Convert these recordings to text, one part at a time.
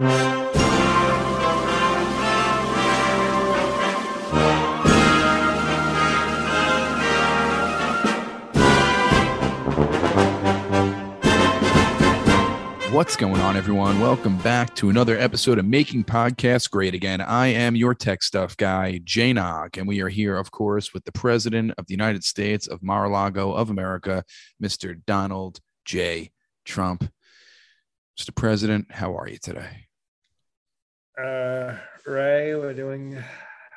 What's going on, everyone? Welcome back to another episode of Making Podcasts Great Again. I am your tech stuff guy, Jay Nog, and we are here, of course, with the President of the United States of Mar-a-Lago of America, Mr. Donald J. Trump. Mr. President, how are you today? Uh, Ray, we're doing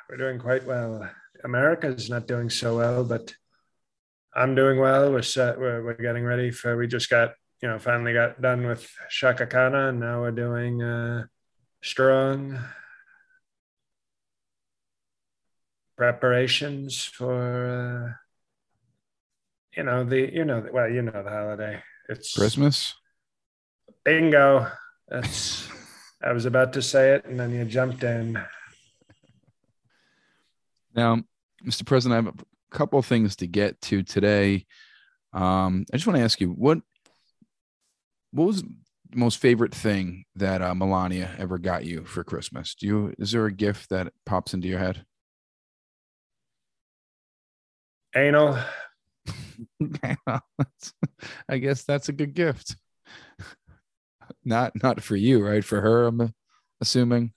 we're doing quite well. America's not doing so well, but I'm doing well. We're set. We're, we're getting ready for. We just got you know finally got done with Chaka Khanna, and now we're doing uh, strong preparations for. Uh, you know the you know well you know the holiday. It's Christmas. Bingo. That's. I was about to say it, and then you jumped in. Now, Mr. President, I have a couple of things to get to today. Um, I just want to ask you what what was the most favorite thing that uh, Melania ever got you for Christmas? Do you is there a gift that pops into your head? Anal. I guess that's a good gift. Not not for you, right? For her, I'm assuming.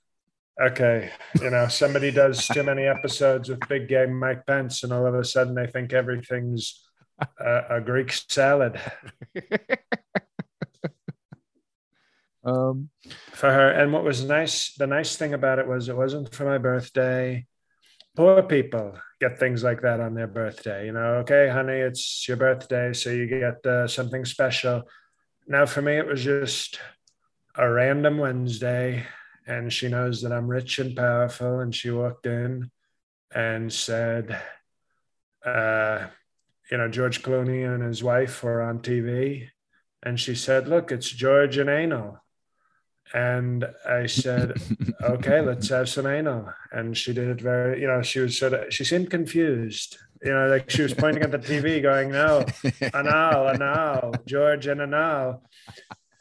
Okay, you know, somebody does too many episodes with big game Mike Pence, and all of a sudden they think everything's a, a Greek salad. um, for her, and what was nice, the nice thing about it was it wasn't for my birthday. Poor people get things like that on their birthday. You know, okay, honey, it's your birthday, so you get uh, something special. Now, for me, it was just a random Wednesday, and she knows that I'm rich and powerful. And she walked in and said, uh, you know, George Clooney and his wife were on TV. And she said, Look, it's George and Anal. And I said, Okay, let's have some anal. And she did it very, you know, she was sort of, she seemed confused. You know, like she was pointing at the TV going, No, anal, anal, George and anal.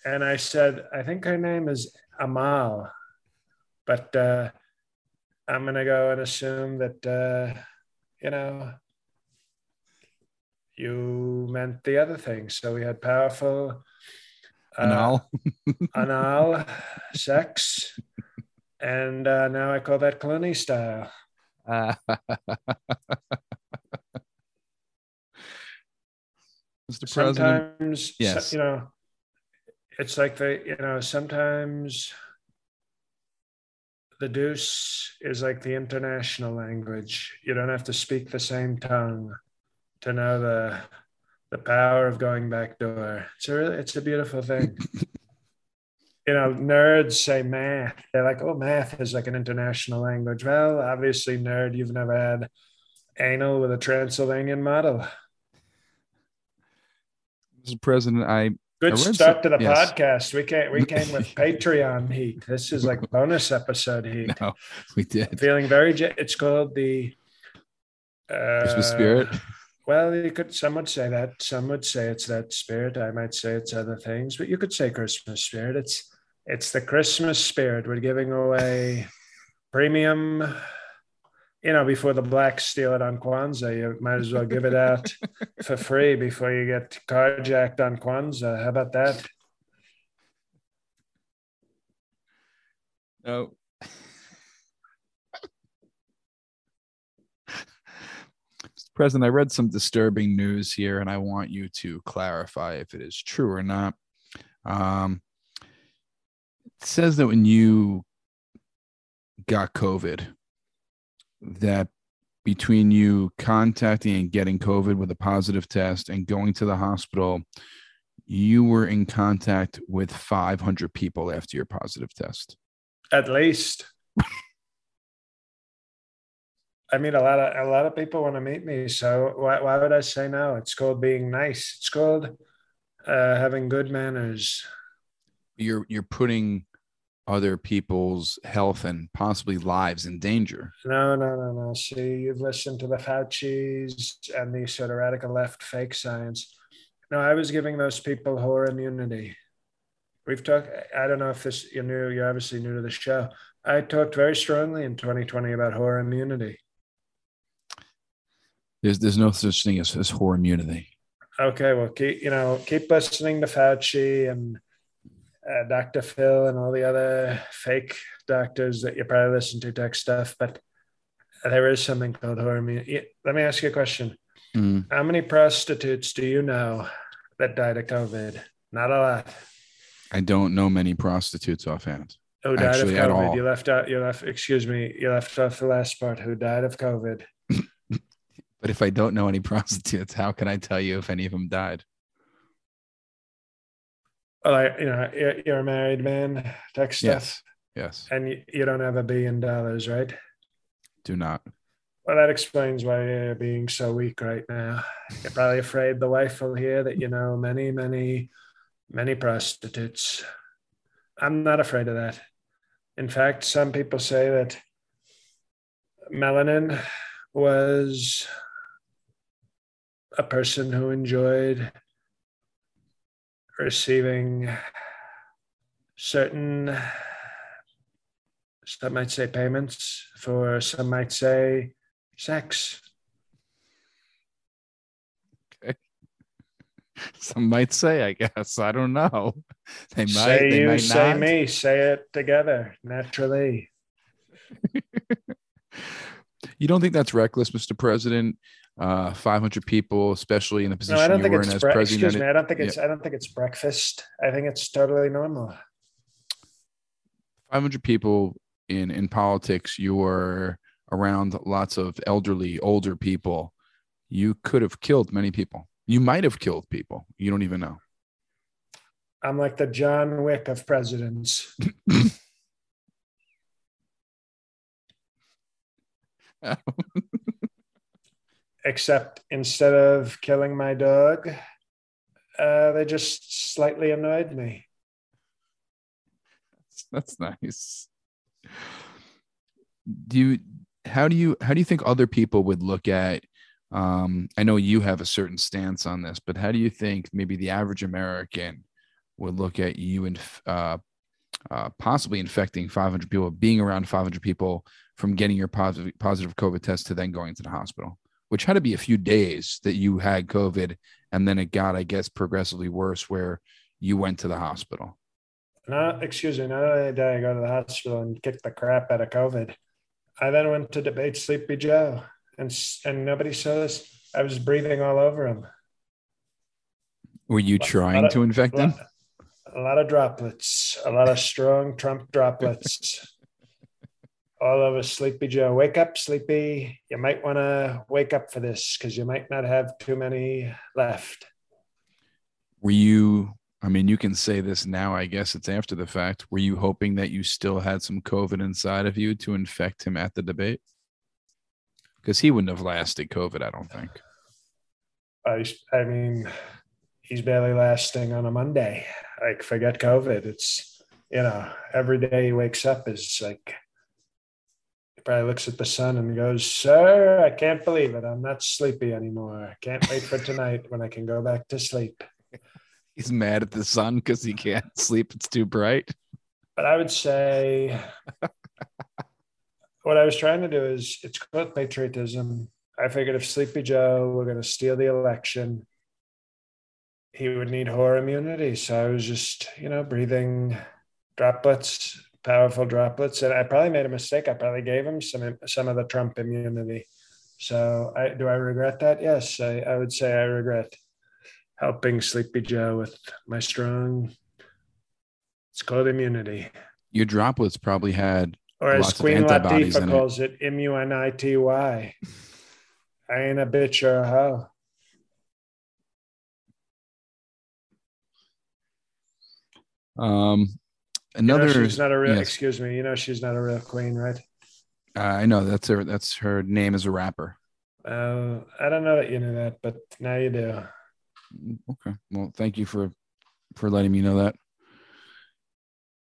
And I said, I think her name is Amal, but uh, I'm going to go and assume that, uh, you know, you meant the other thing. So we had powerful uh, anal, anal sex. And uh, now I call that Clooney style. Mr. President, Sometimes, Yes. you know, it's like the, you know, sometimes the deuce is like the international language. You don't have to speak the same tongue to know the the power of going back door. It's a really, it's a beautiful thing. you know, nerds say math. They're like, oh, math is like an international language. Well, obviously, nerd, you've never had anal with a Transylvanian model. Mr. President, I Good I start some- to the yes. podcast. We came we came with Patreon heat. This is like bonus episode heat. no, we did Feeling very. It's called the uh, Christmas spirit. Well, you could. Some would say that. Some would say it's that spirit. I might say it's other things, but you could say Christmas spirit. It's it's the Christmas spirit. We're giving away premium. You know, before the blacks steal it on Kwanzaa, you might as well give it out for free before you get carjacked on Kwanzaa. How about that? No. Mr. President, I read some disturbing news here, and I want you to clarify if it is true or not. Um, it says that when you got COVID, that between you contacting and getting COVID with a positive test and going to the hospital, you were in contact with 500 people after your positive test. At least. I mean, a lot of a lot of people want to meet me, so why, why would I say no? It's called being nice. It's called uh, having good manners. You're you're putting other people's health and possibly lives in danger. No, no, no, no. See, you've listened to the Fauci's and the sort of radical left fake science. No, I was giving those people horde immunity. We've talked. I don't know if this you're new, You're obviously new to the show. I talked very strongly in 2020 about horde immunity. There's there's no such thing as, as horde immunity. Okay, well, keep you know keep listening to Fauci and uh, Dr. Phil and all the other fake doctors that you probably listen to tech stuff, but there is something called horde immunity. Let me ask you a question. Mm. How many prostitutes do you know that died of COVID? Not a lot. I don't know many prostitutes offhand. Who died Actually, of COVID? You left out. You left. Excuse me. You left off the last part. Who died of COVID? But if I don't know any prostitutes, how can I tell you if any of them died? Well, you know, you're, a married man. Stuff, Yes. Yes. and you, you don't have a billion dollars, right? Do not. Well, that explains why you're being so weak right now. You're probably afraid the wife will hear that you know many, many, many prostitutes. I'm not afraid of that. In fact, some people say that Melania was a person who enjoyed receiving certain some might say payments for some might say sex Some might say, I guess. I don't know. They might. say they you might say not. me say it together naturally You don't think that's reckless, Mr. President? Uh, 500 people, especially in the position no i don't you think were it's in as bre- president. excuse me i don't think it's i don't think it's breakfast i think it's totally normal 500 people in in politics. You're around lots of elderly, older people. You could have killed many people. You might have killed people. You don't even know. i'm like the john wick of presidents except instead of killing my dog uh, they just slightly annoyed me That's nice. Do you how do you how do you think other people would look at um I know you have a certain stance on this, but how do you think maybe the average American would look at you and uh, uh possibly infecting 500 people, being around 500 people from getting your positive positive COVID test to then going to the hospital, which had to be a few days that you had COVID and then it got I guess progressively worse where you went to the hospital. not excuse me not only did i go to the hospital and kick the crap out of covid i then went to debate sleepy joe and and nobody saw this i was breathing all over him Were you trying of- to infect them? a lot of droplets a lot of strong trump droplets all of us sleepy joe. Wake up sleepy. You might want to wake up for this because you might not have too many left. Were you i mean you can say this now i guess it's after the fact. Were you hoping that you still had some covid inside of you to infect him at the debate? Because he wouldn't have lasted covid i don't think. I, I mean, he's barely lasting on a Monday. Like, forget COVID. It's, you know, every day he wakes up is like, probably looks at the sun and goes, Sir, I can't believe it. I'm not sleepy anymore. I can't wait for tonight when I can go back to sleep. he's mad at the sun because he can't sleep it's too bright But I would say what I was trying to do is it's called patriotism. I figured if Sleepy Joe were going to steal the election, he would need horror immunity. So I was just, you know, breathing droplets, powerful droplets, and I probably made a mistake. I probably gave him some some of the Trump immunity. So I do I regret that? Yes, I, I would say I regret helping Sleepy Joe with my strong. It's called immunity. your droplets probably had Or as Queen antibodies Latifah calls it, M U N I T Y. I ain't a bitch or a hoe. um another. You know she's not a real. yes. Excuse me. You know she's not a real queen, right? Uh, I know that's her. That's her name as a rapper. Uh, I don't know that you knew that, but now you do. Okay. Well, thank you for for letting me know that.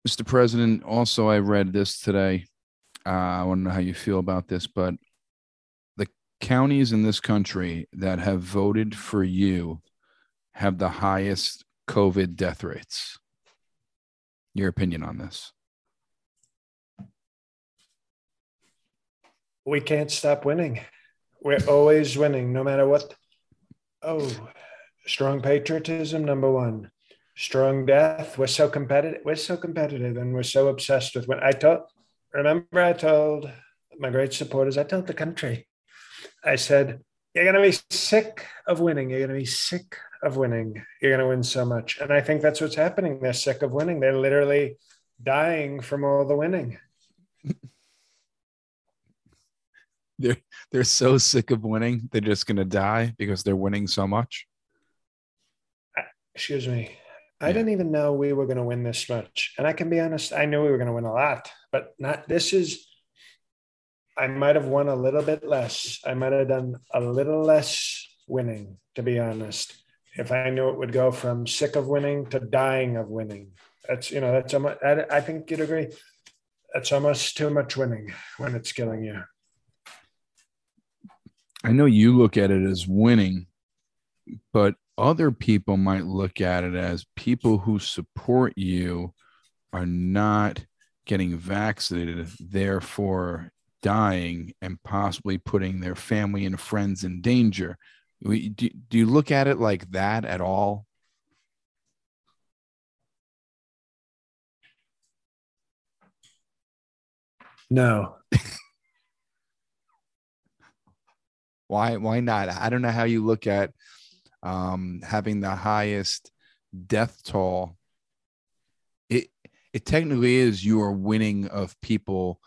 Mr. President, also I read this today. Uh, I want to know how you feel about this, but the counties in this country that have voted for you have the highest COVID death rates. Your opinion on this? We can't stop winning. We're always winning, no matter what. Oh, strong patriotism, number one. Strong death. We're so competitive. We're so competitive, and we're so obsessed with when I told. Remember, I told my great supporters. I told the country. I said, "You're going to be sick of winning. You're going to be sick of winning. You're going to win so much." And I think that's what's happening. They're sick of winning. They're literally dying from all the winning. They're they're so sick of winning, they're just gonna die because they're winning so much. Uh, excuse me. I Yeah. didn't even know we were going to win this much. And I can be honest, I knew we were going to win a lot, but not this is I might have won a little bit less. I might have done a little less winning, to be honest. If I knew it would go from sick of winning to dying of winning. That's you know, that's almost, I, I think you'd agree. That's almost too much winning when it's killing you. I know you look at it as winning, but other people might look at it as people who support you are not getting vaccinated, therefore dying and possibly putting their family and friends in danger. We- Do, do you look at it like that at all? No. Why why not? I don't know how you look at um, having the highest death toll. It it technically is you are winning of people.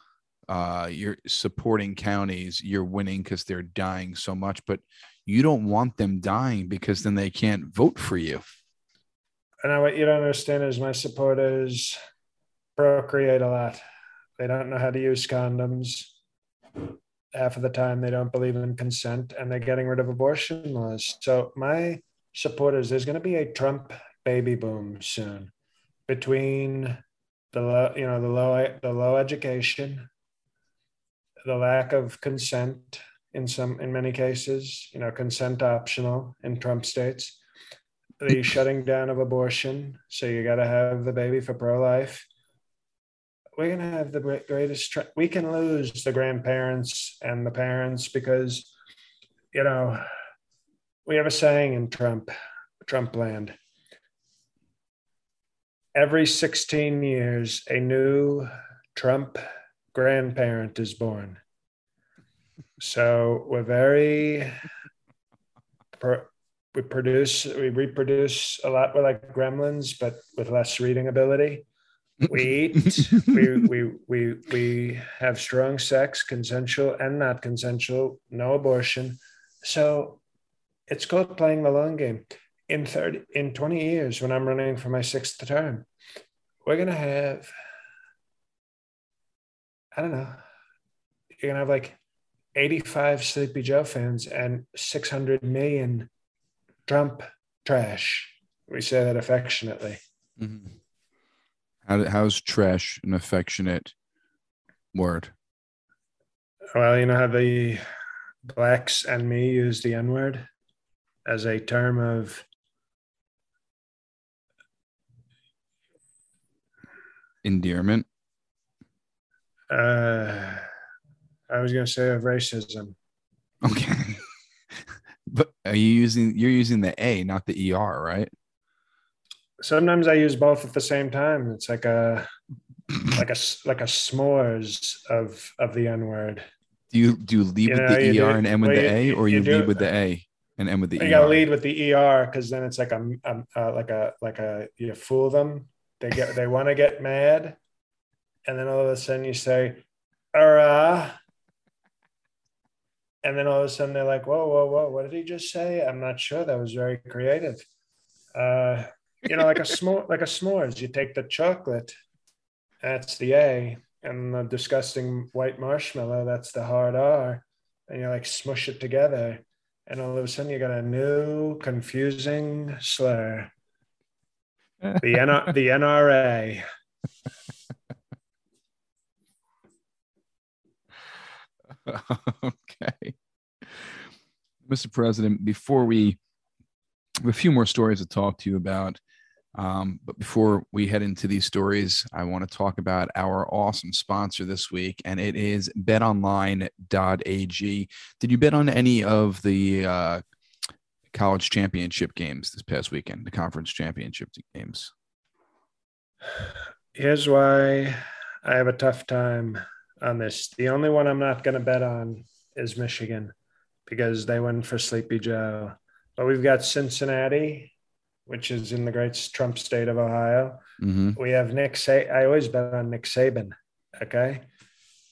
Uh, you're supporting counties. You're winning because they're dying so much, but you don't want them dying because then they can't vote for you. And I, what you don't understand is my supporters procreate a lot. They don't know how to use condoms. Half of the time, they don't believe in consent, and they're getting rid of abortion laws. So my supporters, there's going to be a Trump baby boom soon, between the low, you know, the low, the low education, the lack of consent in some, in many cases, you know, consent optional in Trump states the shutting down of abortion. So you got to have the baby for pro life. We're going to have the greatest, we can lose the grandparents and the parents because, you know, we have a saying in Trump, Trump land. Every 16 years, a new Trump grandparent is born. So we're very we produce we reproduce a lot we're like gremlins but with less reading ability. We eat we, we we we have strong sex consensual and not consensual no abortion. So it's called playing the long game. In 30 in 20 years when i'm running for my sixth term we're going to have i don't know you're going to have like 85 sleepy joe fans and 600 million Trump trash. We say that affectionately. Mhm. How, how's trash an affectionate word? Well, you know how the blacks and me use the N word as a term of Endearment. uh, I was going to say of racism. Okay. but are you using you're using the A, not the ER, right? Sometimes I use both at the same time. It's like a like a like a s'mores of of the N word. Do you do you lead You with know, the ER do- and end with well, the A, or you you, do- lead with the A and end with the You ER? got to lead with the ER because then it's like a, a, a like a like a you fool them. They get they want to get mad, and then all of a sudden you say, "Uh," and then all of a sudden they're like, "Whoa, whoa, whoa! What did he just say?" I'm not sure. That was very creative. Uh, you know, like a s'more, like a s'mores. You take the chocolate That's the A. And the disgusting white marshmallow, that's the hard R. And you like smush it together. And all of a sudden you got a new confusing slur. The, N- the NRA. okay. Mr. President, before we have a few more stories to talk to you about, um, but before we head into these stories, I want to talk about our awesome sponsor this week, and it is betonline.ag. Did you bet on any of the uh, college championship games this past weekend, the conference championship games? Here's why I have a tough time on this. The only one I'm not going to bet on is Michigan because they went for Sleepy Joe. But we've got Cincinnati, which is in the great Trump state of Ohio. Mm-hmm. We have Nick Sa- I always bet on Nick Saban. Okay.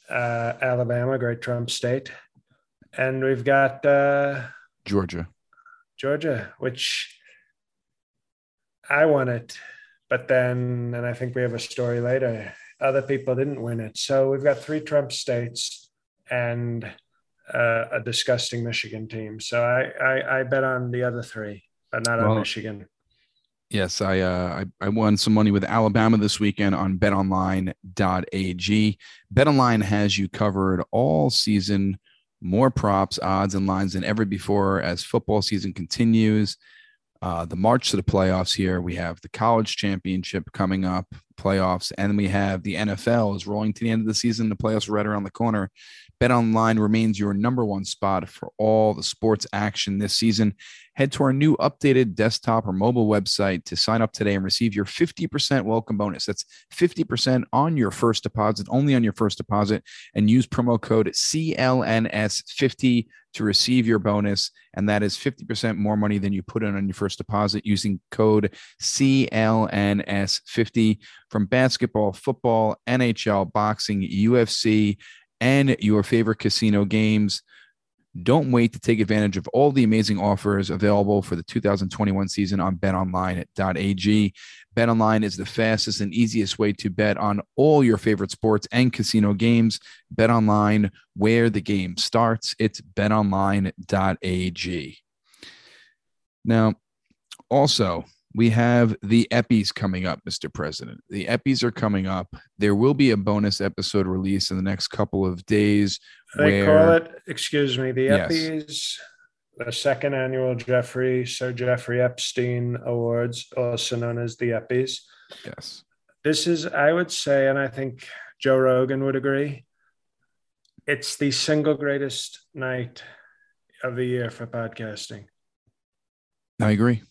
Uh, Alabama, great Trump state. And we've got uh, Georgia. Georgia, which I won it. But then, and I think we have a story later, other people didn't win it. So we've got three Trump states and uh, a disgusting Michigan team. So I, I, I bet on the other three, but not on Michigan. Yes, I, uh, I I won some money with Alabama this weekend on betonline.ag. BetOnline has you covered all season, more props, odds, and lines than ever before as football season continues. Uh, the march to the playoffs here. We have the college championship coming up, playoffs, and we have the NFL is rolling to the end of the season. The playoffs are right around the corner. BetOnline remains your number one spot for all the sports action this season. Head to our new updated desktop or mobile website to sign up today and receive your 50% welcome bonus. That's 50% on your first deposit, only on your first deposit, and use promo code CLNS50 to receive your bonus. And that is 50% more money than you put in on your first deposit using code CLNS50 from basketball, football, NHL, boxing, UFC, and your favorite casino games. Don't wait to take advantage of all the amazing offers available for the 2021 season on betonline.ag. BetOnline is the fastest and easiest way to bet on all your favorite sports and casino games. BetOnline, where the game starts. It's betonline.ag. Now, also, we have the Eppies coming up, Mr. President. The Eppies are coming up. There will be a bonus episode released in the next couple of days. They where, call it, excuse me, the Yes. Eppies, the second annual Jeffrey, Sir Jeffrey Epstein Awards, also known as the Eppies. Yes. This is, I would say, and I think Joe Rogan would agree, it's the single greatest night of the year for podcasting. I agree.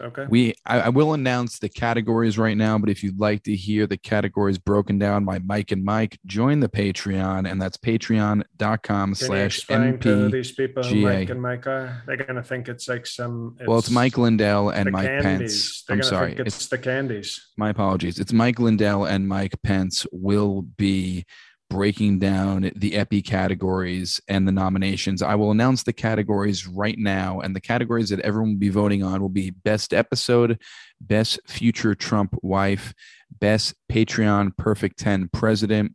Okay. We I, I will announce the categories right now, but if you'd like to hear the categories broken down by Mike and Mike, join the Patreon, and that's patreon.com slash MP. these people who. Mike and Mike are? They're going to think it's like some. Well, it's Mike Lindell and Mike candies. Pence. They're I'm sorry. think It's it's the candies. my apologies. It's Mike Lindell and Mike Pence will be breaking down the epi categories and the nominations. I will announce the categories right now, and the categories that everyone will be voting on will be best episode, best future Trump wife, best Patreon perfect 10 president,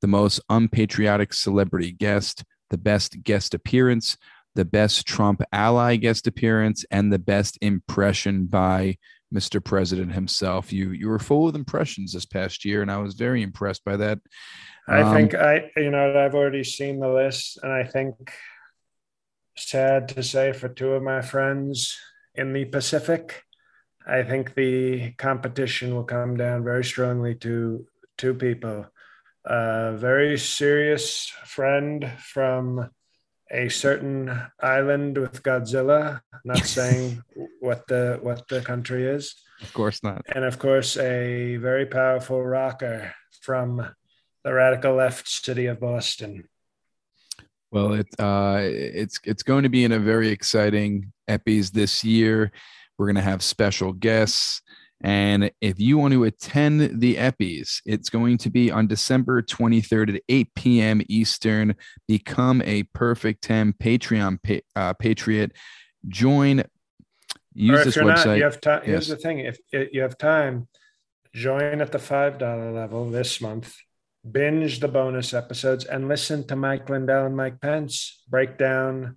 the most unpatriotic celebrity guest, the best guest appearance, the best Trump ally guest appearance, and the best impression by Mr. President himself. You you were full of impressions this past year, and I was very impressed by that. I Um, think I, you know, I've already seen the list, and I think sad to say for two of my friends in the Pacific, I think the competition will come down very strongly to two people. A very serious friend from a certain island with Godzilla, not saying what the what the country is, Of course not. and of course a very powerful rocker from the radical left city of Boston. Well, it uh, it's it's going to be in a very exciting Eppies this year. We're going to have special guests, and if you want to attend the Eppies, it's going to be on December 23rd at 8 p.m. Eastern. Become a Perfect 10 Patreon pa- uh, Patriot. Join. Use or if this you're website. not, you have time. Here's the thing: if if you have time, join at the $5 level this month, binge the bonus episodes, and listen to Mike Lindell and Mike Pence break down,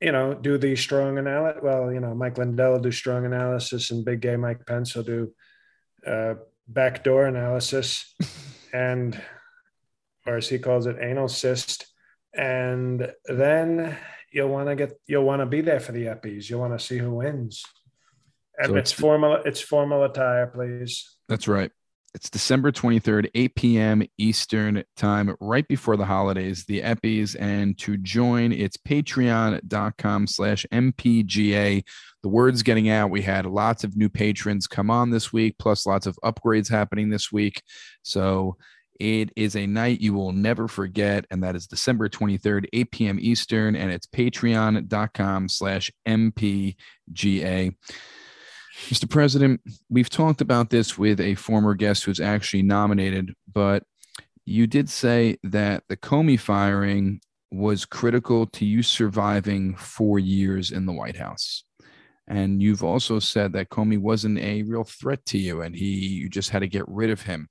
you know, do the strong analysis. Well, you know, Mike Lindell will do strong analysis, and Big Gay Mike Pence will do uh, backdoor analysis, and or as he calls it, anal cyst. And then you'll want to get you'll want to be there for the eppies. You'll want to see who wins. And So it's, it's- formal. It's formal attire, please. That's right. It's December 23rd, 8 p.m. Eastern time, right before the holidays, the Eppies. And to join, it's patreon.com slash MPGA. The word's getting out. We had lots of new patrons come on this week, plus lots of upgrades happening this week. So it is a night you will never forget. And that is December 23rd, 8 p.m. Eastern. And it's patreon.com slash MPGA. Mr. President, we've talked about this with a former guest who's actually nominated, but you did say that the Comey firing was critical to you surviving four years in the White House. And you've also said that Comey wasn't a real threat to you and he you just had to get rid of him.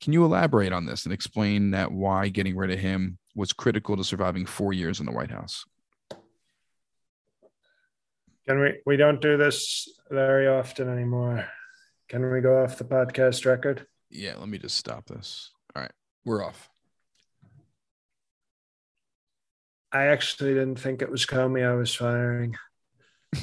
Can you elaborate on this and explain that why getting rid of him was critical to surviving four years in the White House? Can we? We don't do this very often anymore. Can we go off the podcast record? Yeah, let me just stop this. All right, we're off. I actually didn't think it was Comey I was firing.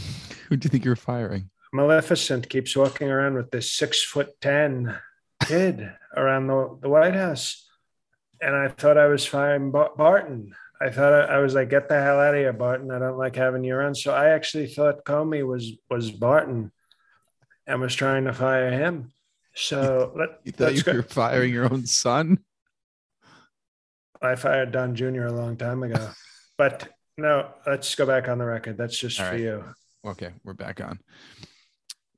Who do you think you're firing? Maleficent keeps walking around with this six foot ten kid around the, the White House. And I thought I was firing Bar- Barton. I thought I, I was like, get the hell out of here, Barton. I don't like having you around. So I actually thought Comey was was Barton and was trying to fire him. So let, You thought you go. were firing your own son? I fired Don Jr. a long time ago. But no, let's go back on the record. That's just All for right. you. Okay, we're back on.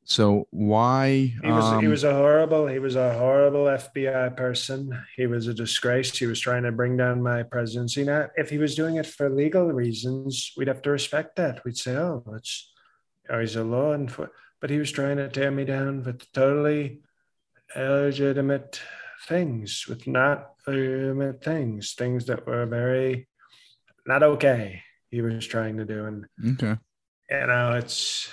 So why? He was he um, was a horrible he was a horrible FBI person. He was a disgrace. He was trying to bring down my presidency. Now, if he was doing it for legal reasons, we'd have to respect that. We'd say, oh, it's oh, he's a law enforcement. But he was trying to tear me down with totally illegitimate things, with not legitimate things, things that were very not okay. He was trying to do, and okay. you know, it's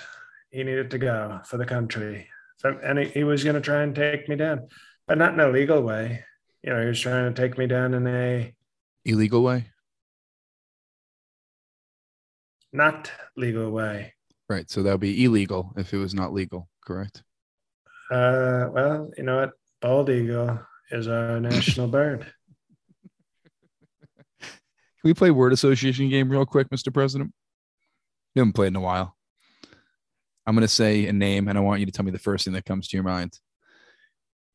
he needed to go for the country. So, and he, he was going to try and take me down, but not in a legal way. You know, he was trying to take me down in a Illegal way, not legal way. right? So that would be illegal if it was not legal, correct? Uh, well, you know what? Bald eagle is our national bird. Can we play word association game real quick, Mr. President? We haven't played in a while. I'm going to say a name, and I want you to tell me the first thing that comes to your mind.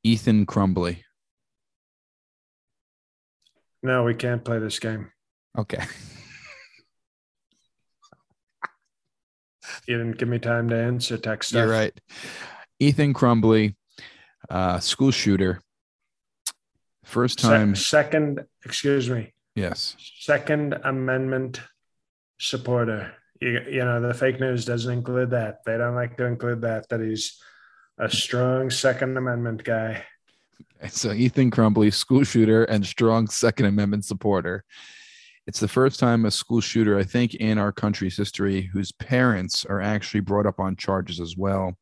Ethan Crumbley. No, we can't play this game. Okay. You didn't give me time to answer text stuff. You're right. Ethan Crumbley, uh, school shooter. First Se- time. second, excuse me, Yes. Second Amendment supporter. You, you know, the fake news doesn't include that. They don't like to include that, that he's a strong Second Amendment guy. So Ethan Crumbley, school shooter and strong Second Amendment supporter. It's the first time a school shooter, I think, in our country's history, whose parents are actually brought up on charges as well.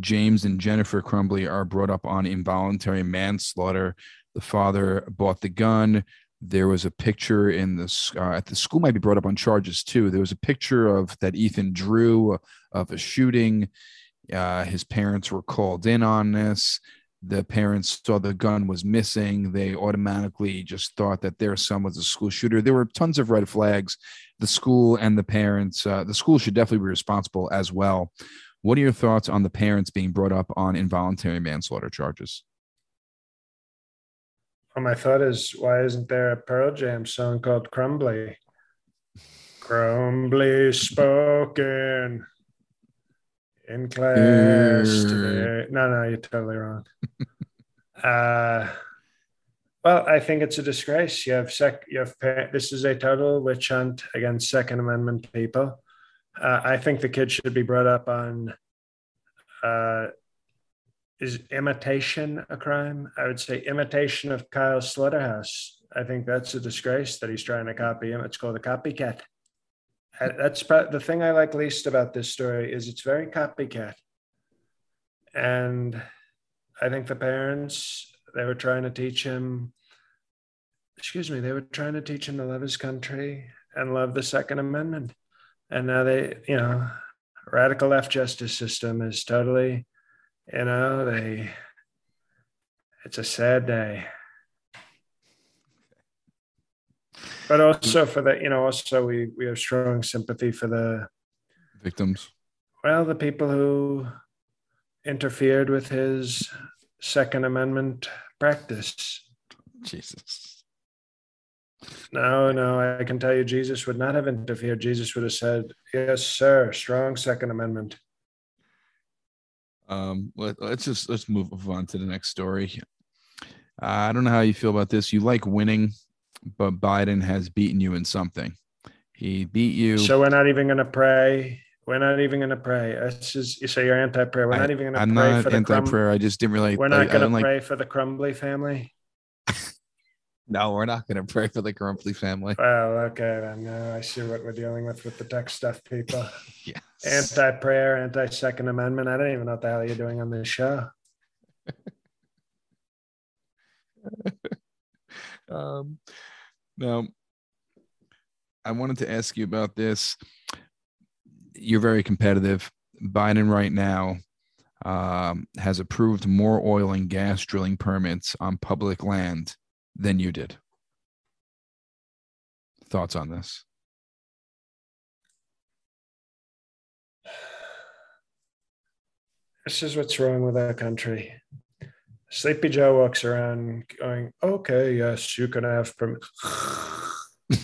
James and Jennifer Crumbley are brought up on involuntary manslaughter. The father bought the gun. There was a picture in this uh, at the school might be brought up on charges too. There was a picture of that Ethan drew of a shooting. Uh, his parents were called in on this. The parents saw the gun was missing. They automatically just thought that their son was a school shooter. There were tons of red flags. The school and the parents uh, the school should definitely be responsible as well. What are your thoughts on the parents being brought up on involuntary manslaughter charges my thought is, why isn't there a Pearl Jam song called Crumbley? Crumbley spoken in class today. No, no, you're totally wrong. uh, well, I think it's a disgrace. You have sec. You have pa- this is a total witch hunt against Second Amendment people. Uh, I think the kids should be brought up on uh, is imitation a crime? I would say imitation of Kyle Slaughterhouse. I think that's a disgrace that he's trying to copy him. It's called a copycat. That's the thing I like least about this story is it's very copycat. And I think the parents, they were trying to teach him, excuse me, they were trying to teach him to love his country and love the Second Amendment. And now they, you know, radical left justice system is totally, you know, they, it's a sad day. But also for the, you know, also we, we have strong sympathy for the victims. Well, the people who interfered with his Second Amendment practice. Jesus. No, no, I can tell you, Jesus would not have interfered. Jesus would have said, "Yes, sir, strong Second Amendment." Um, let, us just let's move on to the next story. Uh, I don't know how you feel about this. You like winning, but Biden has beaten you in something. He beat you. So we're not even going to pray. We're not even going to pray. It's just you say you're anti-prayer. We're I, not even going to pray not for the anti-prayer. Crum- I just didn't really. We're not going to pray like... for the Crumbley family. No, we're not going to pray for the Grumpy family. Well, okay, then now I see what we're dealing with with the tech stuff, people. yes. Anti-prayer, anti-Second Amendment. I don't even know what the hell you're doing on this show. um, now, I wanted to ask you about this. You're very competitive. Biden right now um, has approved more oil and gas drilling permits on public land than you did. Thoughts on this? This is what's wrong with our country. Sleepy Joe walks around going, okay, yes, you can have permission. and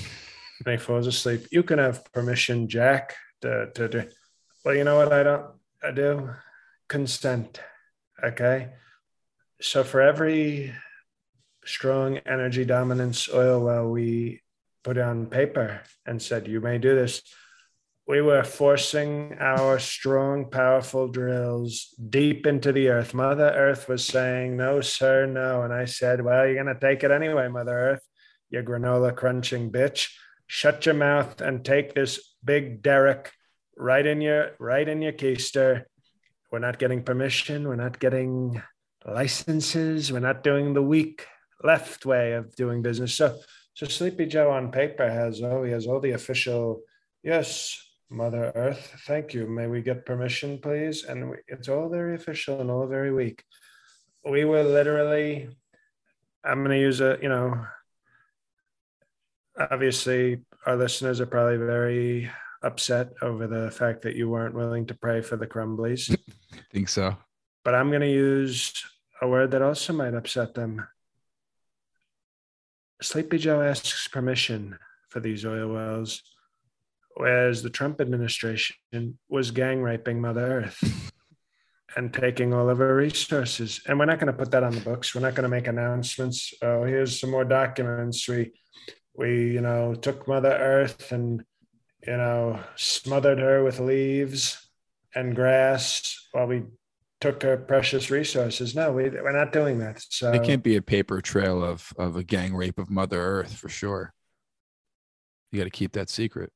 he falls asleep. You can have permission, Jack, to, to do. Well, you know what I don't I do? Consent. Okay. So for every strong energy dominance oil well we put on paper and said you may do this. We were forcing our strong powerful drills deep into the earth. Mother earth was saying no sir no. And i said well you're going to take it anyway mother earth you granola crunching bitch. Shut your mouth and take this big derrick right in your right in your keister. We're not getting permission. We're not getting licenses. We're not doing the weak left way of doing business. So, so Sleepy Joe on paper has oh, he has all the official yes, Mother Earth, thank you. May we get permission, please? And we, it's all very official and all very weak. We were literally, I'm going to use a, you know, obviously our listeners are probably very upset over the fact that you weren't willing to pray for the Crumbleys. I think so. But I'm going to use a word that also might upset them. Sleepy Joe asks permission for these oil wells, whereas the Trump administration was gang raping Mother Earth and taking all of her resources. And we're not going to put that on the books. We're not going to make announcements. Oh, here's some more documents. We, we, you know, took Mother Earth and, you know, smothered her with leaves and grass while we took our precious resources. No, we, we're not doing that. So it can't be a paper trail of of a gang rape of Mother Earth for sure. You got to keep that secret.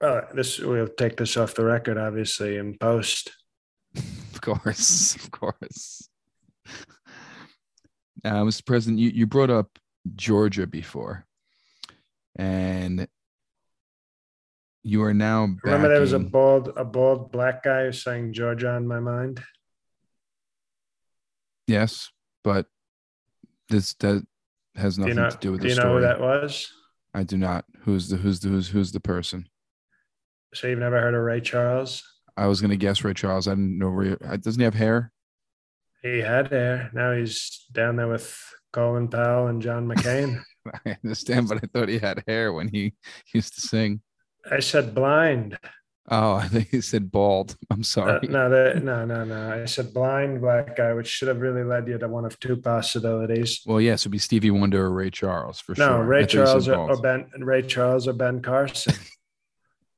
Well, this we'll take this off the record, obviously, in post. of course, of course. Uh, Mr. President, you, you brought up Georgia before, and you are now. Remember, there was a bald, a bald black guy saying Georgia on my mind. Yes, but this that has nothing do you know, to do with the do the you know who that was? I do not. Who's the who's the who's who's the person? So you've never heard of Ray Charles? I was gonna guess Ray Charles. I didn't know Ray. Doesn't he have hair? He had hair. Now he's down there with Colin Powell and John McCain. I understand, but I thought he had hair when he used to sing. I said blind. Oh, I think you said bald. I'm sorry. Uh, no, the, no, no, no. I said blind black guy, which should have really led you to one of two possibilities. Well, yes, yeah, it'd be Stevie Wonder or Ray Charles for no, sure. No, Ray Charles or, or, Ben. Ray Charles or Ben Carson.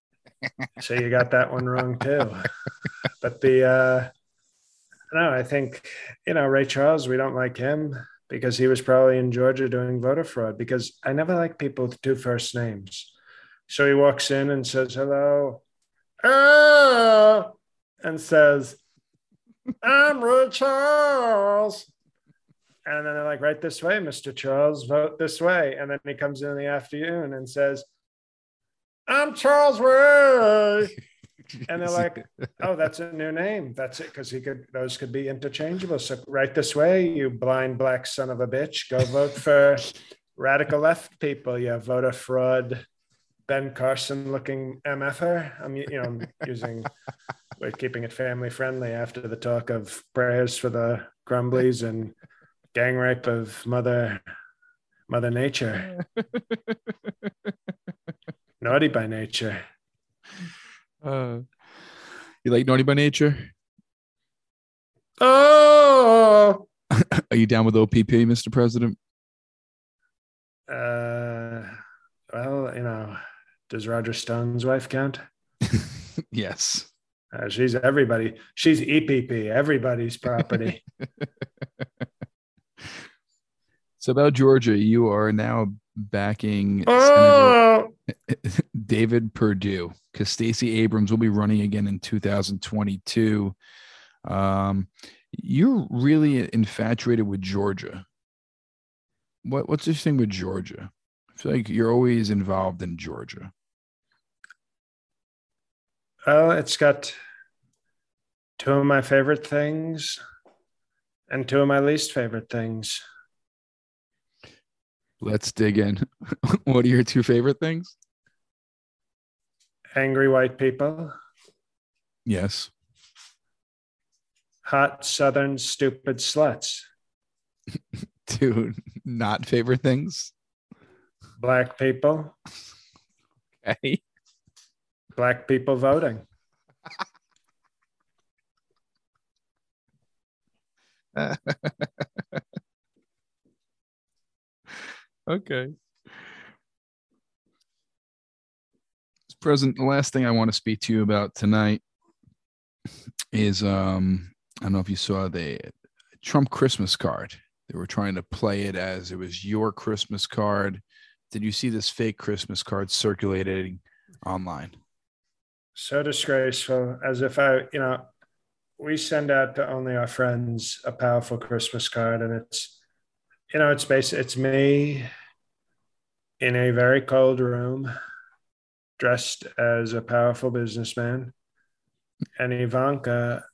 so you got that one wrong too. But the uh, no, I think, you know, Ray Charles, we don't like him because he was probably in Georgia doing voter fraud because I never like people with two first names. So he walks in and says, hello. Oh, and says, I'm Ray Charles. And then they're like, right this way, Mr. Charles, vote this way. And then he comes in, in the afternoon and says, I'm Charles Ray. and they're like, "Oh, that's a new name. That's it." Because he could; those could be interchangeable. So, right this way, you blind black son of a bitch, go vote for radical left people. Yeah, voter fraud, Ben Carson looking mf'er. I'm, you know, I'm using. We're keeping it family friendly after the talk of prayers for the Crumbleys and gang rape of mother, Mother Nature. Naughty by nature. Uh, you like Naughty by Nature? Oh, Are you down with OPP, Mr. President? uh, well, you know, does Roger Stone's wife count? yes. Uh, she's everybody. She's EPP, everybody's property. So about Georgia, you are now backing Senator oh, David Perdue because Stacey Abrams will be running again in 2022. Um, you're really infatuated with Georgia. What what's this thing with Georgia? I feel like you're always involved in Georgia. Well, it's got two of my favorite things and two of my least favorite things. Let's dig in. what are your two favorite things? Angry white people, Yes. hot southern stupid sluts, Two not favorite things. black people, Okay. Black people voting. okay. President, the last thing I want to speak to you about tonight is um I don't know if you saw the Trump Christmas card. They were trying to play it as it was your Christmas card. Did you see this fake Christmas card circulating online? So disgraceful as if i you know we send out to only our friends a powerful christmas card and it's you know it's basically it's me in a very cold room dressed as a powerful businessman and ivanka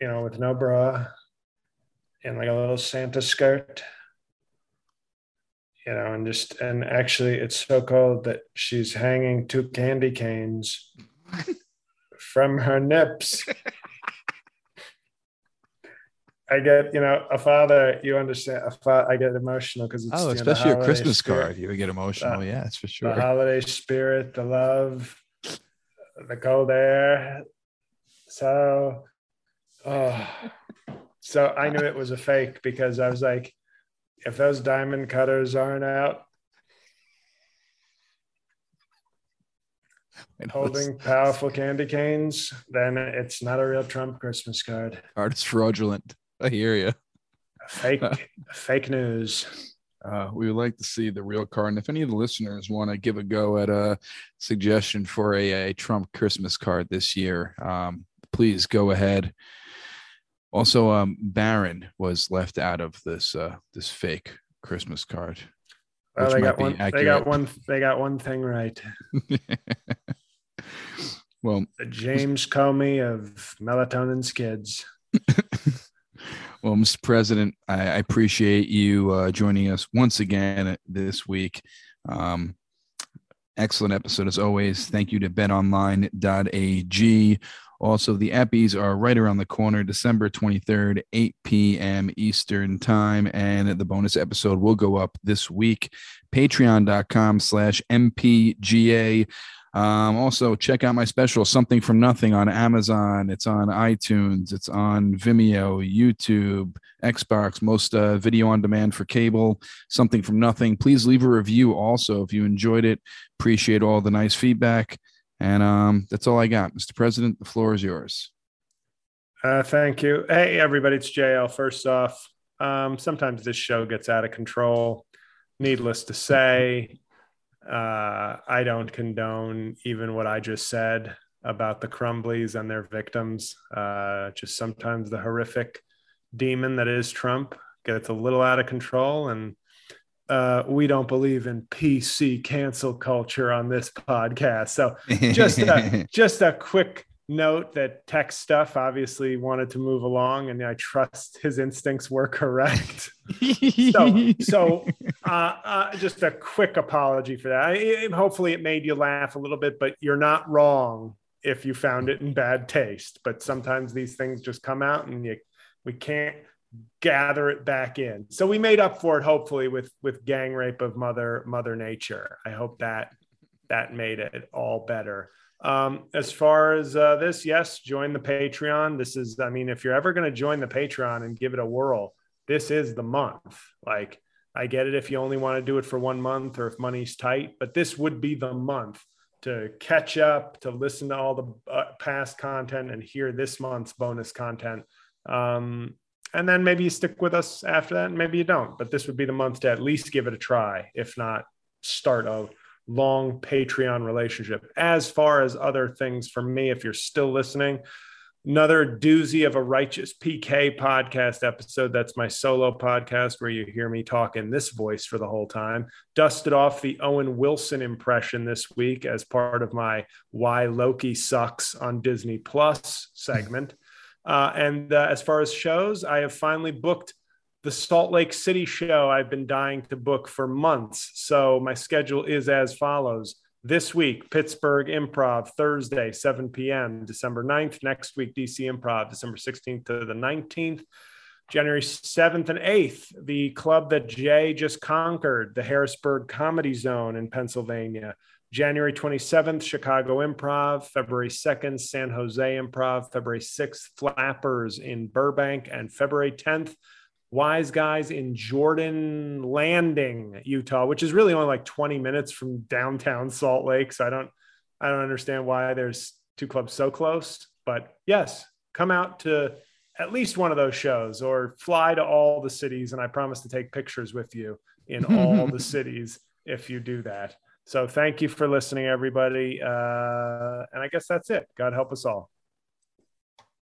you know with no bra in like a little santa skirt you know, and just and actually it's so cold that she's hanging two candy canes from her nips. I get, you know, a father, you understand, a fa- I get emotional because it's Oh, know, the especially a Christmas spirit, card. You would get emotional. Uh, yeah, that's for sure. The holiday spirit, the love, the cold air. So, oh, so I knew it was a fake because I was like, if those diamond cutters aren't out, And holding powerful candy canes, then it's not a real Trump Christmas card. card is fraudulent. I hear you. Fake, fake news. Uh, we would like to see the real card. And if any of the listeners want to give a go at a suggestion for a, a Trump Christmas card this year, um, please go ahead. Also, um, Barron was left out of this uh, this fake Christmas card. Well, they got one. They got one. They got one thing right. well, The James Comey of melatonin's kids. well, Mr. President, I, I appreciate you uh, joining us once again this week. Um, excellent episode as always. Thank you to betonline.ag. Also, the Eppies are right around the corner, December 23rd, 8 p.m. Eastern Time. And the bonus episode will go up this week. Patreon.com slash MPGA. Um, also, check out my special, Something from Nothing, on Amazon. It's on iTunes, it's on Vimeo, YouTube, Xbox, most uh, video on demand for cable. Something from Nothing. Please leave a review also if you enjoyed it. Appreciate all the nice feedback. And um, that's all I got. Mr. President, the floor is yours. Uh, thank you. Hey, everybody, it's JL. First off, um, sometimes this show gets out of control. Needless to say, uh, I don't condone even what I just said about the Crumbleys and their victims. Uh, just sometimes the horrific demon that is Trump gets a little out of control. And uh, we don't believe in PC cancel culture on this podcast. So just a, just a quick note that tech stuff obviously wanted to move along and I trust his instincts were correct. so, so uh, uh, just a quick apology for that. I, hopefully it made you laugh a little bit, but you're not wrong if you found it in bad taste. But sometimes these things just come out and you, we can't gather it back in. So we made up for it hopefully with with gang rape of mother mother nature. I hope that that made it all better. Um, as far as uh, this, yes, join the Patreon. This is, I mean, if you're ever going to join the Patreon and give it a whirl, this is the month. Like, I get it if you only want to do it for one month or if money's tight, but this would be the month to catch up, to listen to all the uh, past content and hear this month's bonus content. Um, and then maybe you stick with us after that, and maybe you don't. But this would be the month to at least give it a try, if not start a long Patreon relationship. As far as other things for me, if you're still listening, another doozy of a righteous PK podcast episode. That's my solo podcast where you hear me talk in this voice for the whole time. Dusted off the Owen Wilson impression this week as part of my Why Loki Sucks on Disney Plus segment. Uh, and uh, as far as shows, I have finally booked the Salt Lake City show I've been dying to book for months. So my schedule is as follows. This week, Pittsburgh Improv, Thursday, 7 p.m., December 9th. Next week, DC Improv, December 16th to the 19th. January 7th and 8th, the club that Jay just conquered, the Harrisburg Comedy Zone in Pennsylvania. January 27th, Chicago Improv. February 2nd, San Jose Improv. February 6th, Flappers in Burbank. And February 10th, Wise Guys in Jordan Landing, Utah, which is really only like 20 minutes from downtown Salt Lake. So I don't I don't understand why there's two clubs so close. But yes, come out to at least one of those shows or fly to all the cities. And I promise to take pictures with you in all the cities if you do that. So thank you for listening, everybody. Uh, and I guess that's it. God help us all.